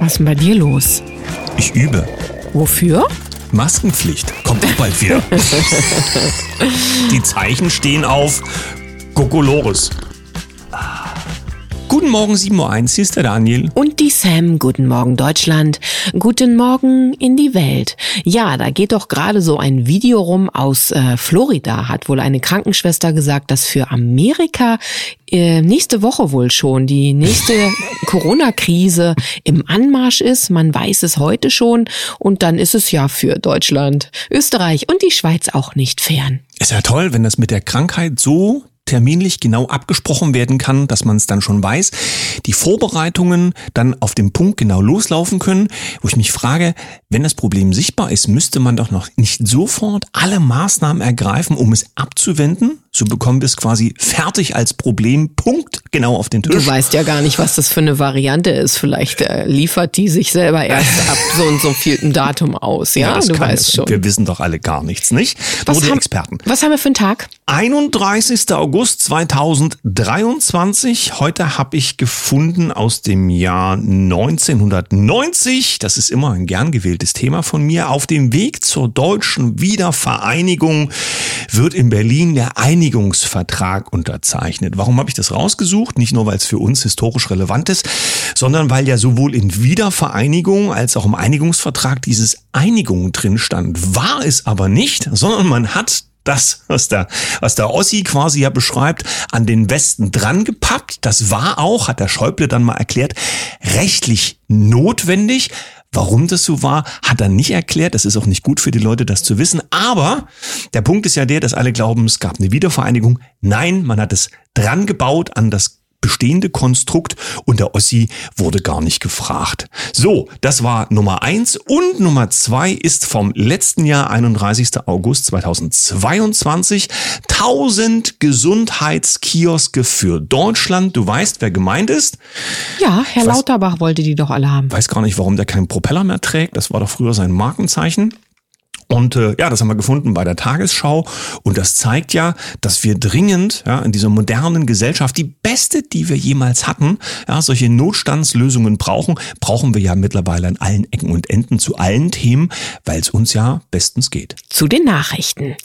Was ist denn bei dir los? Ich übe. Wofür? Maskenpflicht. Kommt auch bald wieder. Die Zeichen stehen auf Kokolores. Guten Morgen, 7.01 Uhr, hier ist der Daniel. Und die Sam, guten Morgen Deutschland, guten Morgen in die Welt. Ja, da geht doch gerade so ein Video rum aus äh, Florida, hat wohl eine Krankenschwester gesagt, dass für Amerika äh, nächste Woche wohl schon die nächste Corona-Krise im Anmarsch ist. Man weiß es heute schon und dann ist es ja für Deutschland, Österreich und die Schweiz auch nicht fern. Ist ja toll, wenn das mit der Krankheit so terminlich genau abgesprochen werden kann, dass man es dann schon weiß, die Vorbereitungen dann auf dem Punkt genau loslaufen können, wo ich mich frage, wenn das Problem sichtbar ist, müsste man doch noch nicht sofort alle Maßnahmen ergreifen, um es abzuwenden? So bekommen wir es quasi fertig als Problem, Punkt, genau auf den Tisch. Du weißt ja gar nicht, was das für eine Variante ist. Vielleicht äh, liefert die sich selber erst ab so und so vielten Datum aus. Ja, ja du weißt schon. Wir wissen doch alle gar nichts, nicht? Was Nur die haben, Experten. Was haben wir für einen Tag? 31. August 2023. Heute habe ich gefunden aus dem Jahr 1990. Das ist immer ein gern gewähltes Thema von mir. Auf dem Weg zur deutschen Wiedervereinigung wird in Berlin der Einigungsvertrag unterzeichnet. Warum habe ich das rausgesucht? Nicht nur, weil es für uns historisch relevant ist, sondern weil ja sowohl in Wiedervereinigung als auch im Einigungsvertrag dieses Einigung drin stand. War es aber nicht, sondern man hat das, was der, was der Ossi quasi ja beschreibt, an den Westen dran gepackt. Das war auch, hat der Schäuble dann mal erklärt, rechtlich notwendig. Warum das so war, hat er nicht erklärt. Das ist auch nicht gut für die Leute, das zu wissen. Aber der Punkt ist ja der, dass alle glauben, es gab eine Wiedervereinigung. Nein, man hat es dran gebaut an das bestehende Konstrukt und der Ossi wurde gar nicht gefragt. So, das war Nummer eins und Nummer zwei ist vom letzten Jahr, 31. August 2022. 1000 Gesundheitskioske für Deutschland. Du weißt, wer gemeint ist? Ja, Herr Lauterbach wollte die doch alle haben. Weiß gar nicht, warum der keinen Propeller mehr trägt. Das war doch früher sein Markenzeichen. Und äh, ja, das haben wir gefunden bei der Tagesschau. Und das zeigt ja, dass wir dringend ja, in dieser modernen Gesellschaft die beste, die wir jemals hatten, ja, solche Notstandslösungen brauchen, brauchen wir ja mittlerweile an allen Ecken und Enden zu allen Themen, weil es uns ja bestens geht. Zu den Nachrichten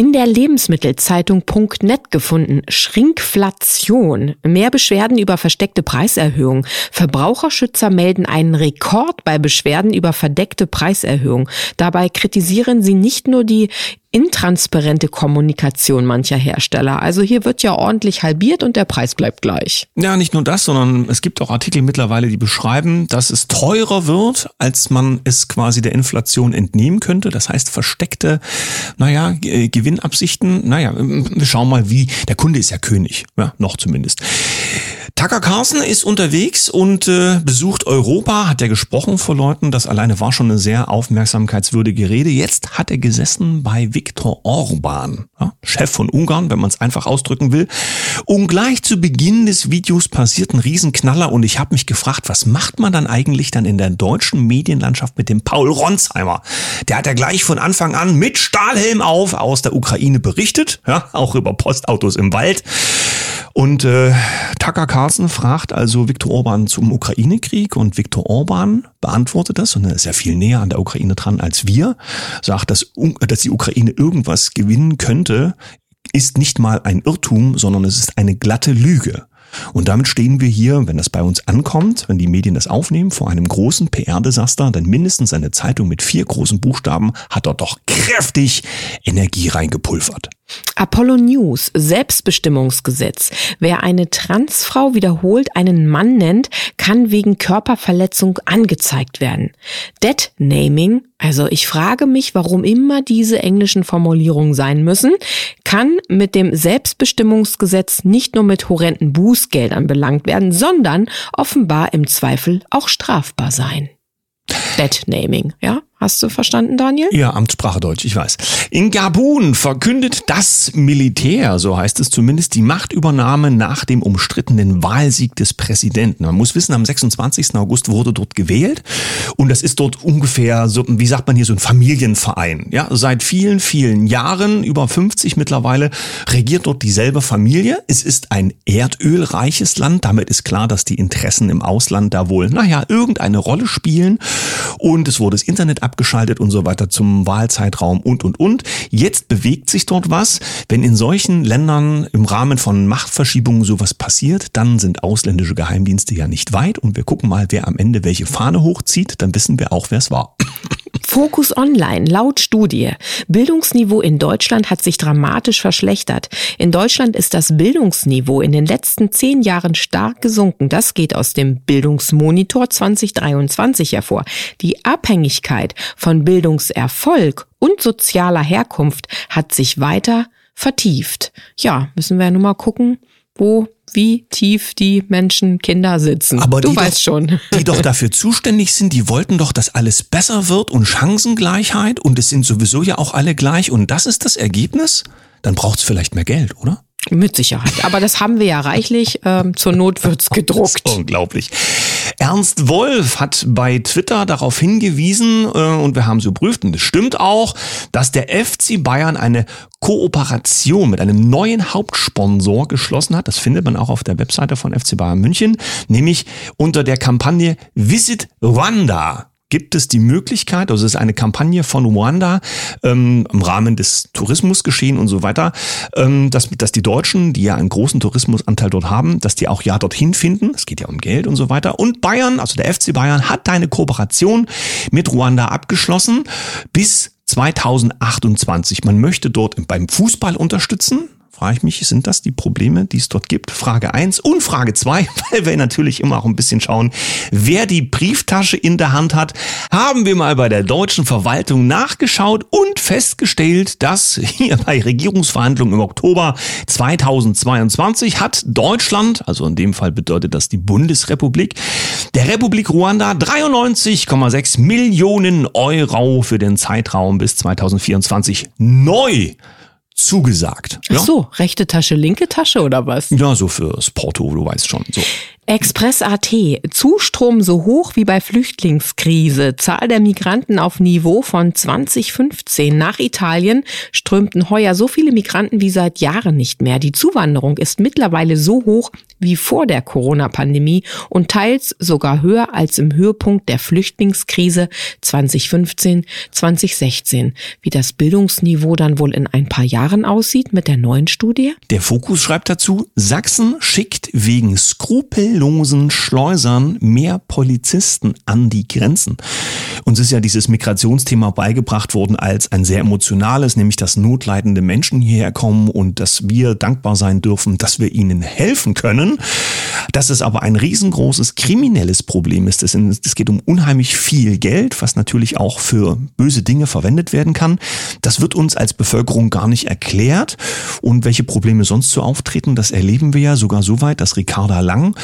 in der Lebensmittelzeitung.net gefunden. Schrinkflation. Mehr Beschwerden über versteckte Preiserhöhung. Verbraucherschützer melden einen Rekord bei Beschwerden über verdeckte Preiserhöhung. Dabei kritisieren sie nicht nur die intransparente Kommunikation mancher Hersteller. Also hier wird ja ordentlich halbiert und der Preis bleibt gleich. Ja, nicht nur das, sondern es gibt auch Artikel mittlerweile, die beschreiben, dass es teurer wird, als man es quasi der Inflation entnehmen könnte. Das heißt, versteckte, naja, Gewinnabsichten. Naja, wir schauen mal, wie. Der Kunde ist ja König, ja, noch zumindest. Tucker Carlson ist unterwegs und äh, besucht Europa, hat er gesprochen vor Leuten. Das alleine war schon eine sehr aufmerksamkeitswürdige Rede. Jetzt hat er gesessen bei Viktor Orban, ja, Chef von Ungarn, wenn man es einfach ausdrücken will. Und gleich zu Beginn des Videos passiert ein Riesenknaller und ich habe mich gefragt, was macht man dann eigentlich dann in der deutschen Medienlandschaft mit dem Paul Ronsheimer? Der hat ja gleich von Anfang an mit Stahlhelm auf aus der Ukraine berichtet, ja, auch über Postautos im Wald. Und äh, Tucker Carlson fragt also Viktor Orban zum Ukraine-Krieg und Viktor Orban beantwortet das und er ist ja viel näher an der Ukraine dran als wir, sagt, dass, dass die Ukraine irgendwas gewinnen könnte, ist nicht mal ein Irrtum, sondern es ist eine glatte Lüge. Und damit stehen wir hier, wenn das bei uns ankommt, wenn die Medien das aufnehmen, vor einem großen PR-Desaster, denn mindestens eine Zeitung mit vier großen Buchstaben hat dort doch kräftig Energie reingepulvert. Apollo News, Selbstbestimmungsgesetz. Wer eine Transfrau wiederholt einen Mann nennt, kann wegen Körperverletzung angezeigt werden. Dead Naming, also ich frage mich, warum immer diese englischen Formulierungen sein müssen, kann mit dem Selbstbestimmungsgesetz nicht nur mit horrenden Bußgeldern belangt werden, sondern offenbar im Zweifel auch strafbar sein. Dead Naming, ja? Hast du verstanden, Daniel? Ja, Amtssprache Deutsch, ich weiß. In Gabun verkündet das Militär, so heißt es zumindest, die Machtübernahme nach dem umstrittenen Wahlsieg des Präsidenten. Man muss wissen, am 26. August wurde dort gewählt und das ist dort ungefähr so, wie sagt man hier, so ein Familienverein. Ja, seit vielen, vielen Jahren, über 50 mittlerweile, regiert dort dieselbe Familie. Es ist ein erdölreiches Land. Damit ist klar, dass die Interessen im Ausland da wohl, naja, irgendeine Rolle spielen. Und es wurde das Internet abgeschaltet und so weiter zum Wahlzeitraum und, und, und. Jetzt bewegt sich dort was. Wenn in solchen Ländern im Rahmen von Machtverschiebungen sowas passiert, dann sind ausländische Geheimdienste ja nicht weit und wir gucken mal, wer am Ende welche Fahne hochzieht, dann wissen wir auch, wer es war. Focus Online, laut Studie. Bildungsniveau in Deutschland hat sich dramatisch verschlechtert. In Deutschland ist das Bildungsniveau in den letzten zehn Jahren stark gesunken. Das geht aus dem Bildungsmonitor 2023 hervor. Die Abhängigkeit von Bildungserfolg und sozialer Herkunft hat sich weiter vertieft. Ja, müssen wir ja nun mal gucken, wo wie tief die Menschen, Kinder sitzen. Aber du die weißt doch, schon. Die doch dafür zuständig sind, die wollten doch, dass alles besser wird und Chancengleichheit und es sind sowieso ja auch alle gleich und das ist das Ergebnis? Dann braucht es vielleicht mehr Geld, oder? Mit Sicherheit. Aber das haben wir ja reichlich. Ähm, zur Not wird's gedruckt. unglaublich. Ernst Wolf hat bei Twitter darauf hingewiesen, äh, und wir haben so geprüft, und es stimmt auch, dass der FC Bayern eine Kooperation mit einem neuen Hauptsponsor geschlossen hat. Das findet man auch auf der Webseite von FC Bayern München, nämlich unter der Kampagne Visit Rwanda gibt es die Möglichkeit, also es ist eine Kampagne von Ruanda ähm, im Rahmen des Tourismusgeschehen und so weiter, ähm, dass, dass die Deutschen, die ja einen großen Tourismusanteil dort haben, dass die auch ja dorthin finden. Es geht ja um Geld und so weiter. Und Bayern, also der FC Bayern, hat eine Kooperation mit Ruanda abgeschlossen bis 2028. Man möchte dort beim Fußball unterstützen frage ich mich, sind das die Probleme, die es dort gibt? Frage eins und Frage zwei, weil wir natürlich immer auch ein bisschen schauen, wer die Brieftasche in der Hand hat, haben wir mal bei der deutschen Verwaltung nachgeschaut und festgestellt, dass hier bei Regierungsverhandlungen im Oktober 2022 hat Deutschland, also in dem Fall bedeutet das die Bundesrepublik, der Republik Ruanda 93,6 Millionen Euro für den Zeitraum bis 2024 neu zugesagt. Ach so, rechte Tasche, linke Tasche oder was? Ja, so fürs Porto, du weißt schon. So. Express.at. Zustrom so hoch wie bei Flüchtlingskrise. Zahl der Migranten auf Niveau von 2015. Nach Italien strömten heuer so viele Migranten wie seit Jahren nicht mehr. Die Zuwanderung ist mittlerweile so hoch wie vor der Corona-Pandemie und teils sogar höher als im Höhepunkt der Flüchtlingskrise 2015, 2016. Wie das Bildungsniveau dann wohl in ein paar Jahren aussieht mit der neuen Studie? Der Fokus schreibt dazu, Sachsen schickt wegen Skrupel skrupellosen Schleusern mehr Polizisten an die Grenzen. Uns ist ja dieses Migrationsthema beigebracht worden als ein sehr emotionales, nämlich dass notleidende Menschen hierher kommen und dass wir dankbar sein dürfen, dass wir ihnen helfen können. Dass es aber ein riesengroßes kriminelles Problem ist. Es geht um unheimlich viel Geld, was natürlich auch für böse Dinge verwendet werden kann. Das wird uns als Bevölkerung gar nicht erklärt. Und welche Probleme sonst so auftreten, das erleben wir ja sogar so weit, dass Ricarda Lang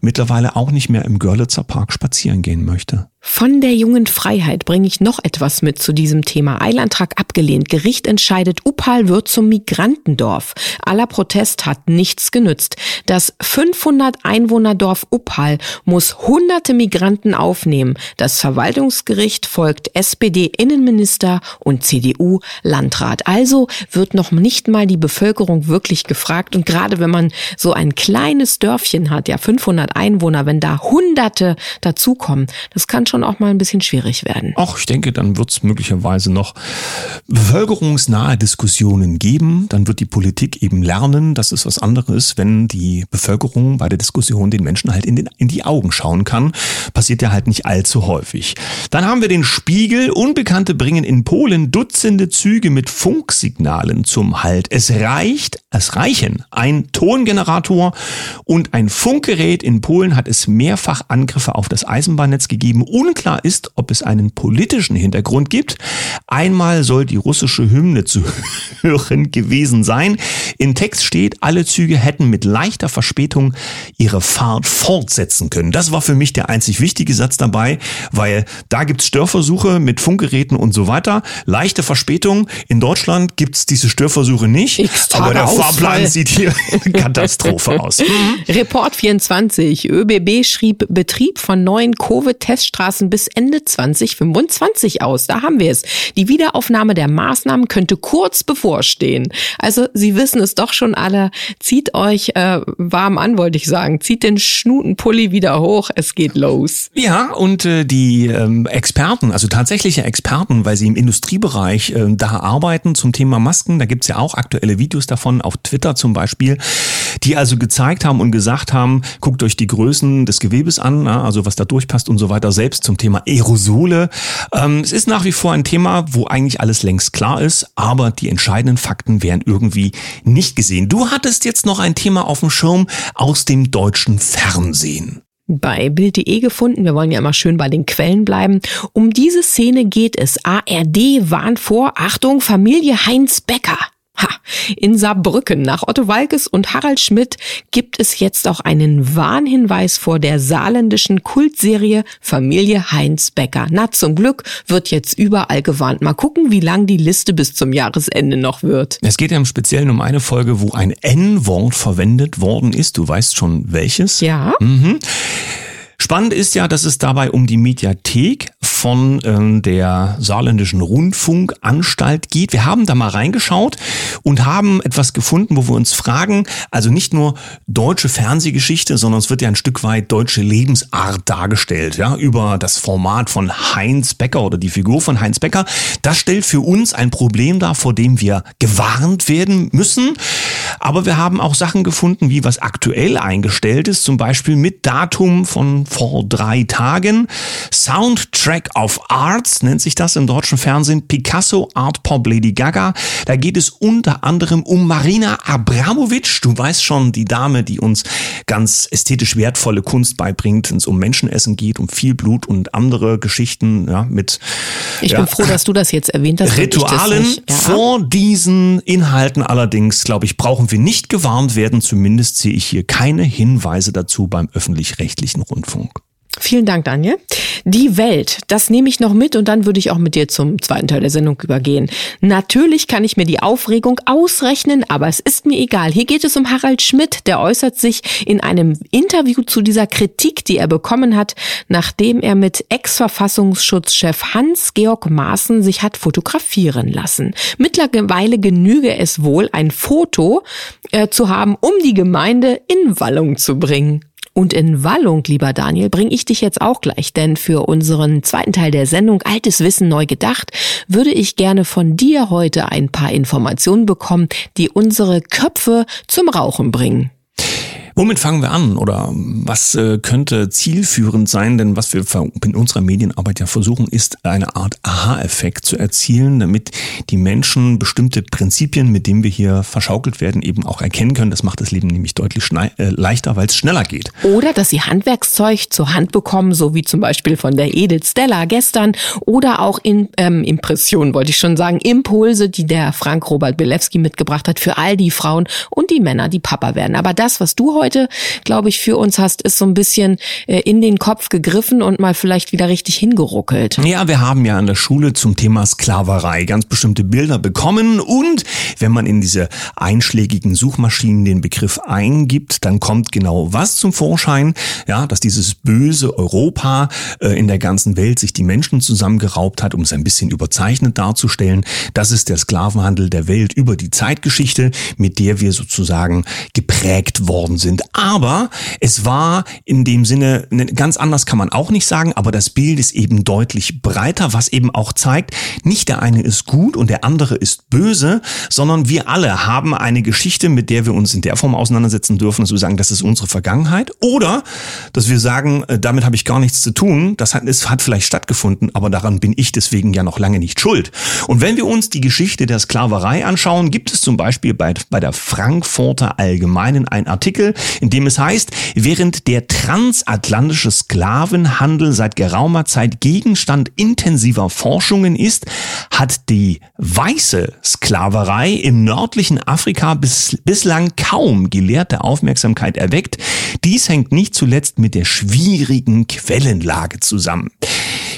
mittlerweile auch nicht mehr im Görlitzer Park spazieren gehen möchte. Von der jungen Freiheit bringe ich noch etwas mit zu diesem Thema. Eilantrag abgelehnt. Gericht entscheidet, Uppal wird zum Migrantendorf. Aller Protest hat nichts genützt. Das 500 Einwohnerdorf Uppal muss hunderte Migranten aufnehmen. Das Verwaltungsgericht folgt SPD-Innenminister und CDU-Landrat. Also wird noch nicht mal die Bevölkerung wirklich gefragt. Und gerade wenn man so ein kleines Dörfchen hat, ja 500 Einwohner, wenn da Hunderte dazukommen, das kann schon auch mal ein bisschen schwierig werden. Ach, ich denke, dann wird es möglicherweise noch bevölkerungsnahe Diskussionen geben. Dann wird die Politik eben lernen, dass es was anderes, wenn die Bevölkerung bei der Diskussion den Menschen halt in, den, in die Augen schauen kann. Passiert ja halt nicht allzu häufig. Dann haben wir den Spiegel. Unbekannte bringen in Polen Dutzende Züge mit Funksignalen zum Halt. Es reicht Es reichen ein Tongenerator und ein Funkgerät. In Polen hat es mehrfach Angriffe auf das Eisenbahnnetz gegeben. Unklar ist, ob es einen politischen Hintergrund gibt. Einmal soll die russische Hymne zu hören gewesen sein. In Text steht, alle Züge hätten mit leichter Verspätung ihre Fahrt fortsetzen können. Das war für mich der einzig wichtige Satz dabei, weil da gibt's Störversuche mit Funkgeräten und so weiter. Leichte Verspätung. In Deutschland gibt's diese Störversuche nicht. Fahrplan sieht hier Katastrophe aus. Report 24. ÖBB schrieb Betrieb von neuen Covid-Teststraßen bis Ende 2025 aus. Da haben wir es. Die Wiederaufnahme der Maßnahmen könnte kurz bevorstehen. Also Sie wissen es doch schon alle. Zieht euch äh, warm an, wollte ich sagen. Zieht den Schnutenpulli wieder hoch. Es geht los. Ja, und äh, die ähm, Experten, also tatsächliche Experten, weil sie im Industriebereich äh, da arbeiten zum Thema Masken, da gibt's ja auch aktuelle Videos davon auf Twitter zum Beispiel, die also gezeigt haben und gesagt haben, guckt euch die Größen des Gewebes an, also was da durchpasst und so weiter, selbst zum Thema Aerosole. Ähm, es ist nach wie vor ein Thema, wo eigentlich alles längst klar ist, aber die entscheidenden Fakten werden irgendwie nicht gesehen. Du hattest jetzt noch ein Thema auf dem Schirm aus dem deutschen Fernsehen bei Bild.de gefunden. Wir wollen ja immer schön bei den Quellen bleiben. Um diese Szene geht es. ARD warnt vor, Achtung, Familie Heinz Becker. Ha, in Saarbrücken nach Otto Walkes und Harald Schmidt gibt es jetzt auch einen Warnhinweis vor der saarländischen Kultserie Familie Heinz Becker. Na, zum Glück wird jetzt überall gewarnt. Mal gucken, wie lang die Liste bis zum Jahresende noch wird. Es geht ja im Speziellen um eine Folge, wo ein N-Wort verwendet worden ist. Du weißt schon welches? Ja. Mhm. Spannend ist ja, dass es dabei um die Mediathek von ähm, der saarländischen Rundfunkanstalt geht. Wir haben da mal reingeschaut und haben etwas gefunden, wo wir uns fragen, also nicht nur deutsche Fernsehgeschichte, sondern es wird ja ein Stück weit deutsche Lebensart dargestellt, ja, über das Format von Heinz Becker oder die Figur von Heinz Becker. Das stellt für uns ein Problem dar, vor dem wir gewarnt werden müssen. Aber wir haben auch Sachen gefunden, wie was aktuell eingestellt ist, zum Beispiel mit Datum von vor drei Tagen. Soundtrack of Arts nennt sich das im deutschen Fernsehen. Picasso, Art Pop, Lady Gaga. Da geht es unter anderem um Marina Abramovic. Du weißt schon, die Dame, die uns ganz ästhetisch wertvolle Kunst beibringt, wenn es um Menschenessen geht, um viel Blut und andere Geschichten, ja, mit. Ich ja, bin froh, dass du das jetzt erwähnt hast. Ritualen. Ja. Vor diesen Inhalten allerdings, glaube ich, brauchen wir nicht gewarnt werden. Zumindest sehe ich hier keine Hinweise dazu beim öffentlich-rechtlichen Rundfunk. Vielen Dank, Daniel. Die Welt, das nehme ich noch mit und dann würde ich auch mit dir zum zweiten Teil der Sendung übergehen. Natürlich kann ich mir die Aufregung ausrechnen, aber es ist mir egal. Hier geht es um Harald Schmidt, der äußert sich in einem Interview zu dieser Kritik, die er bekommen hat, nachdem er mit Ex-Verfassungsschutzchef Hans-Georg Maaßen sich hat fotografieren lassen. Mittlerweile genüge es wohl, ein Foto äh, zu haben, um die Gemeinde in Wallung zu bringen. Und in Wallung, lieber Daniel, bringe ich dich jetzt auch gleich, denn für unseren zweiten Teil der Sendung Altes Wissen neu gedacht, würde ich gerne von dir heute ein paar Informationen bekommen, die unsere Köpfe zum Rauchen bringen. Womit fangen wir an oder was äh, könnte zielführend sein? Denn was wir in unserer Medienarbeit ja versuchen, ist eine Art Aha-Effekt zu erzielen, damit die Menschen bestimmte Prinzipien, mit denen wir hier verschaukelt werden, eben auch erkennen können. Das macht das Leben nämlich deutlich äh, leichter, weil es schneller geht. Oder dass sie Handwerkszeug zur Hand bekommen, so wie zum Beispiel von der Edith Stella gestern oder auch in ähm, Impressionen, wollte ich schon sagen, Impulse, die der Frank Robert Belewski mitgebracht hat für all die Frauen und die Männer, die Papa werden. Aber das, was du heute heute, glaube ich, für uns hast, ist so ein bisschen äh, in den Kopf gegriffen und mal vielleicht wieder richtig hingeruckelt. Ja, wir haben ja an der Schule zum Thema Sklaverei ganz bestimmte Bilder bekommen und wenn man in diese einschlägigen Suchmaschinen den Begriff eingibt, dann kommt genau was zum Vorschein, ja, dass dieses böse Europa äh, in der ganzen Welt sich die Menschen zusammengeraubt hat, um es ein bisschen überzeichnet darzustellen. Das ist der Sklavenhandel der Welt über die Zeitgeschichte, mit der wir sozusagen geprägt worden sind sind. Aber es war in dem Sinne, ne, ganz anders kann man auch nicht sagen, aber das Bild ist eben deutlich breiter, was eben auch zeigt, nicht der eine ist gut und der andere ist böse, sondern wir alle haben eine Geschichte, mit der wir uns in der Form auseinandersetzen dürfen, dass wir sagen, das ist unsere Vergangenheit. Oder, dass wir sagen, äh, damit habe ich gar nichts zu tun, das hat, es hat vielleicht stattgefunden, aber daran bin ich deswegen ja noch lange nicht schuld. Und wenn wir uns die Geschichte der Sklaverei anschauen, gibt es zum Beispiel bei, bei der Frankfurter Allgemeinen ein Artikel, in dem es heißt, während der transatlantische Sklavenhandel seit geraumer Zeit Gegenstand intensiver Forschungen ist, hat die weiße Sklaverei im nördlichen Afrika bis, bislang kaum gelehrte Aufmerksamkeit erweckt. Dies hängt nicht zuletzt mit der schwierigen Quellenlage zusammen.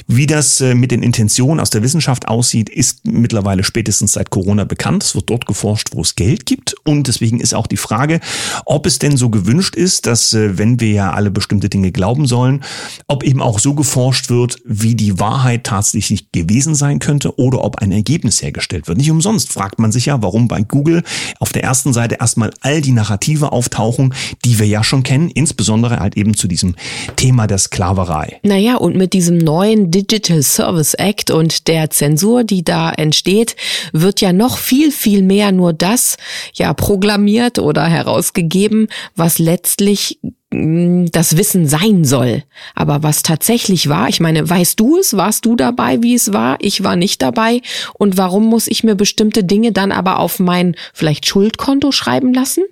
Wie das äh, mit den Intentionen aus der Wissenschaft aussieht, ist mittlerweile spätestens seit Corona bekannt. Es wird dort geforscht, wo es Geld gibt. Und deswegen ist auch die Frage, ob es denn so gewünscht ist, dass, äh, wenn wir ja alle bestimmte Dinge glauben sollen, ob eben auch so geforscht wird, wie die Wahrheit tatsächlich gewesen sein könnte oder ob ein Ergebnis hergestellt wird. Nicht umsonst fragt man sich ja, warum bei Google auf der ersten Seite erstmal all die Narrative auftauchen, die wir ja schon kennen, insbesondere halt eben zu diesem Thema der Sklaverei. Naja, und mit diesem neuen Digital Service Act und der Zensur, die da entsteht, wird ja noch viel, viel mehr nur das ja proklamiert oder herausgegeben, was letztlich mm, das Wissen sein soll. Aber was tatsächlich war, ich meine, weißt du es? Warst du dabei, wie es war? Ich war nicht dabei. Und warum muss ich mir bestimmte Dinge dann aber auf mein vielleicht Schuldkonto schreiben lassen?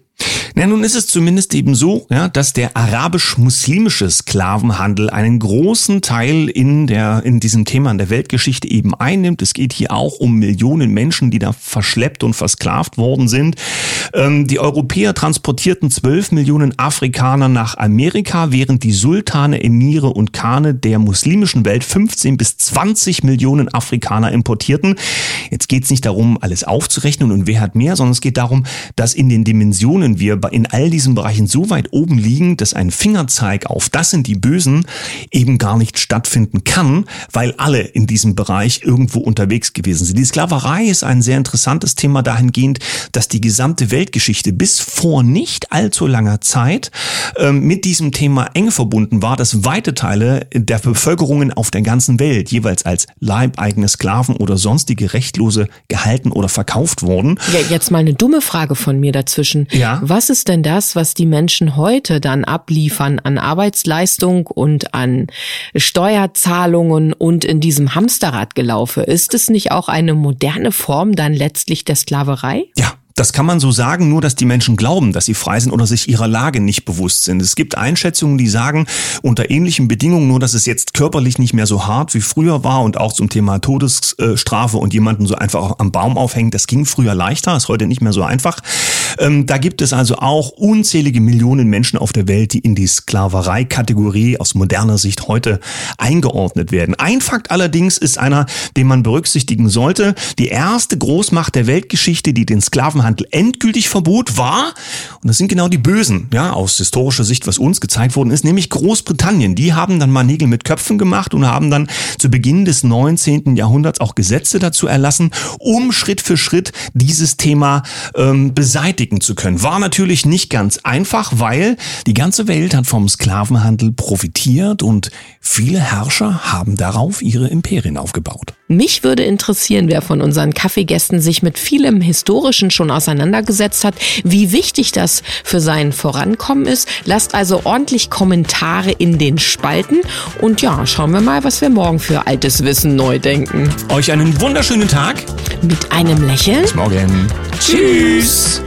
Na, nun ist es zumindest eben so, ja, dass der arabisch-muslimische Sklavenhandel einen großen Teil in der, in diesem Thema in der Weltgeschichte eben einnimmt. Es geht hier auch um Millionen Menschen, die da verschleppt und versklavt worden sind. Ähm, die Europäer transportierten 12 Millionen Afrikaner nach Amerika, während die Sultane, Emire und Khane der muslimischen Welt 15 bis 20 Millionen Afrikaner importierten. Jetzt geht es nicht darum, alles aufzurechnen und wer hat mehr, sondern es geht darum, dass in den Dimensionen können wir in all diesen Bereichen so weit oben liegen, dass ein Fingerzeig auf das sind die Bösen eben gar nicht stattfinden kann, weil alle in diesem Bereich irgendwo unterwegs gewesen sind. Die Sklaverei ist ein sehr interessantes Thema dahingehend, dass die gesamte Weltgeschichte bis vor nicht allzu langer Zeit ähm, mit diesem Thema eng verbunden war, dass weite Teile der Bevölkerungen auf der ganzen Welt jeweils als leibeigene Sklaven oder sonstige Rechtlose gehalten oder verkauft wurden. Ja, jetzt mal eine dumme Frage von mir dazwischen. Ja. Was ist denn das, was die Menschen heute dann abliefern an Arbeitsleistung und an Steuerzahlungen und in diesem Hamsterrad gelaufen? Ist es nicht auch eine moderne Form dann letztlich der Sklaverei? Ja, das kann man so sagen, nur dass die Menschen glauben, dass sie frei sind oder sich ihrer Lage nicht bewusst sind. Es gibt Einschätzungen, die sagen, unter ähnlichen Bedingungen, nur dass es jetzt körperlich nicht mehr so hart wie früher war und auch zum Thema Todesstrafe und jemanden so einfach am Baum aufhängt, das ging früher leichter, ist heute nicht mehr so einfach. Ähm, da gibt es also auch unzählige Millionen Menschen auf der Welt, die in die Sklaverei-Kategorie aus moderner Sicht heute eingeordnet werden. Ein Fakt allerdings ist einer, den man berücksichtigen sollte. Die erste Großmacht der Weltgeschichte, die den Sklaven Sklavenhandel endgültig verbot, war, und das sind genau die Bösen, ja, aus historischer Sicht, was uns gezeigt worden ist, nämlich Großbritannien. Die haben dann mal Nägel mit Köpfen gemacht und haben dann zu Beginn des 19. Jahrhunderts auch Gesetze dazu erlassen, um Schritt für Schritt dieses Thema ähm, beseitigen zu können. War natürlich nicht ganz einfach, weil die ganze Welt hat vom Sklavenhandel profitiert und viele Herrscher haben darauf ihre Imperien aufgebaut. Mich würde interessieren, wer von unseren Kaffeegästen sich mit vielem Historischen schon auseinandergesetzt hat, wie wichtig das für sein Vorankommen ist. Lasst also ordentlich Kommentare in den Spalten und ja, schauen wir mal, was wir morgen für altes Wissen neu denken. Euch einen wunderschönen Tag. Mit einem Lächeln. Bis morgen. Tschüss.